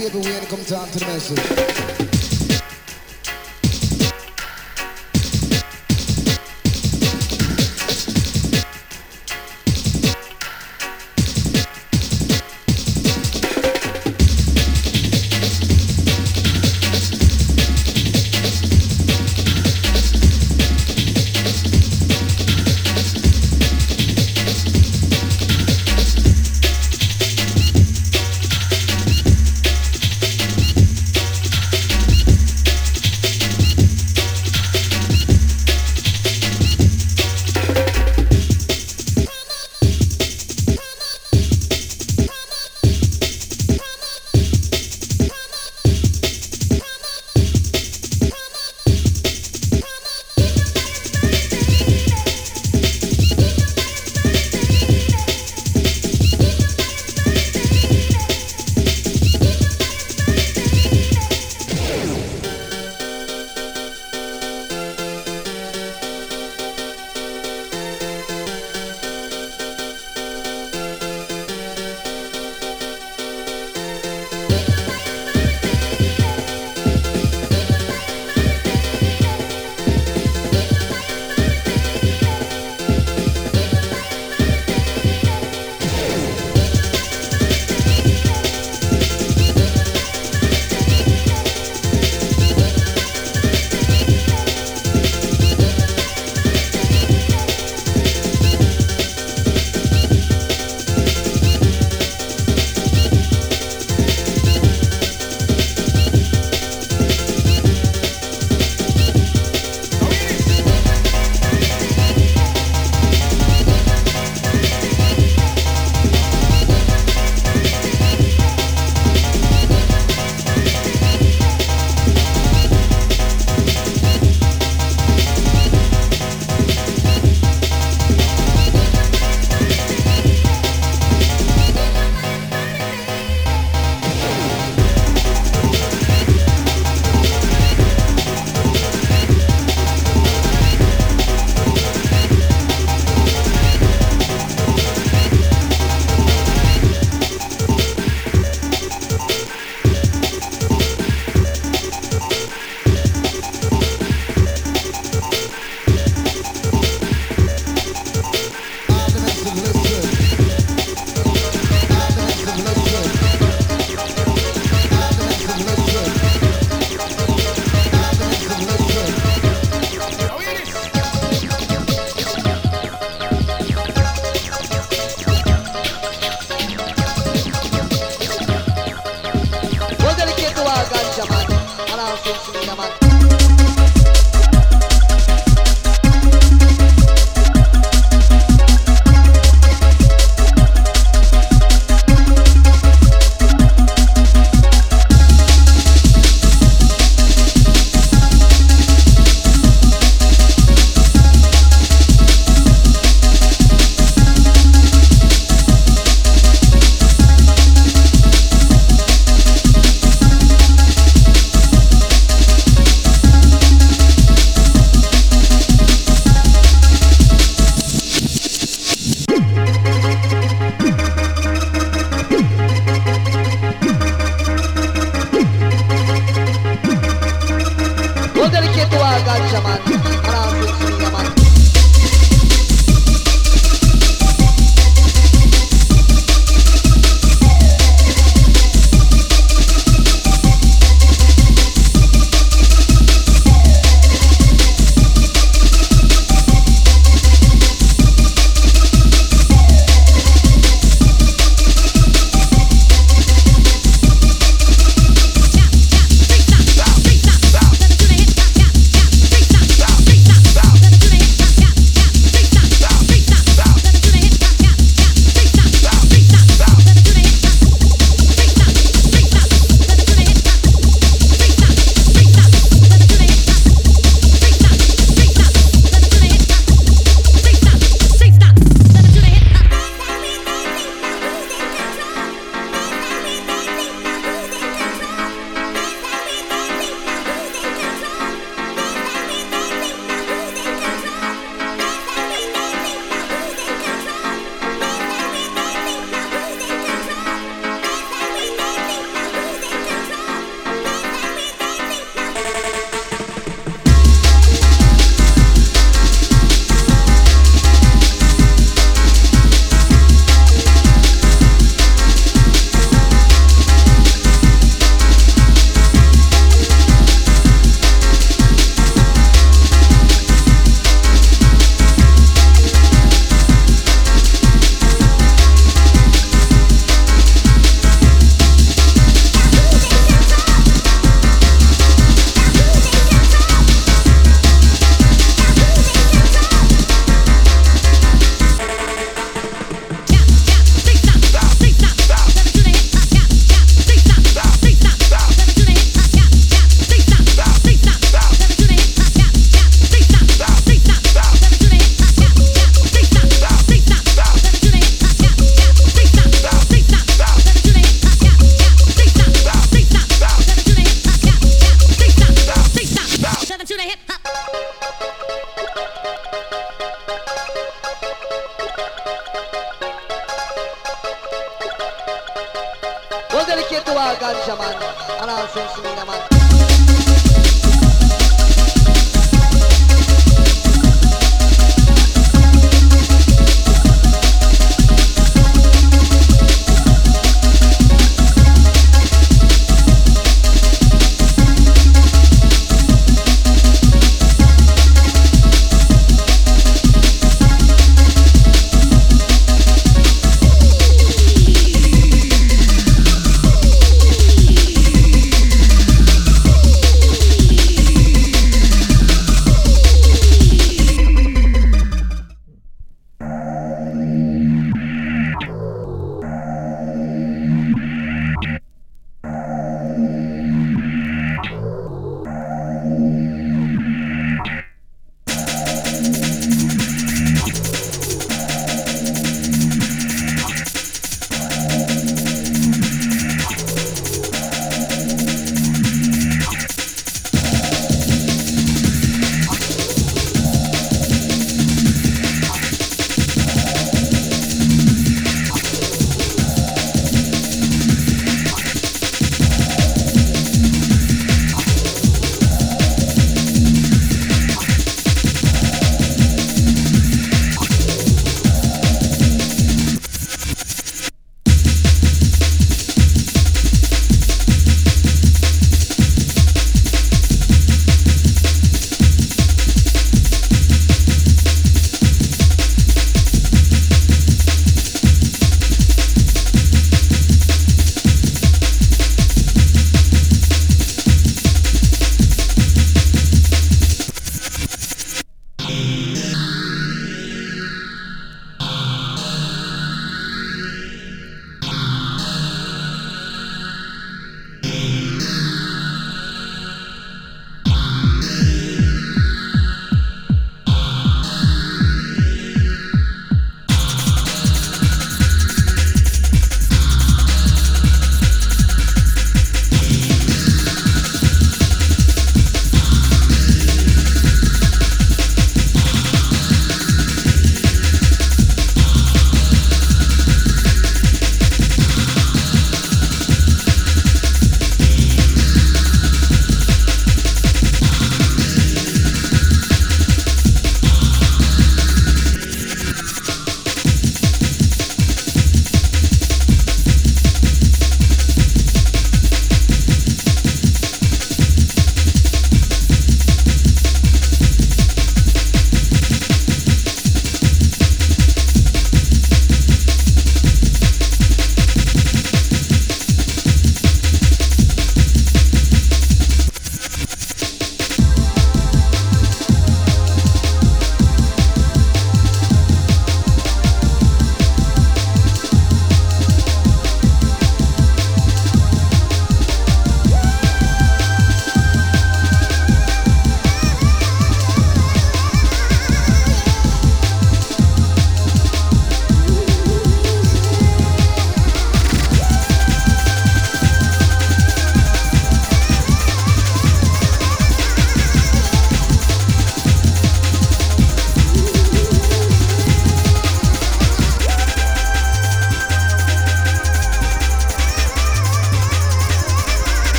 baby, we ain't come down to the message.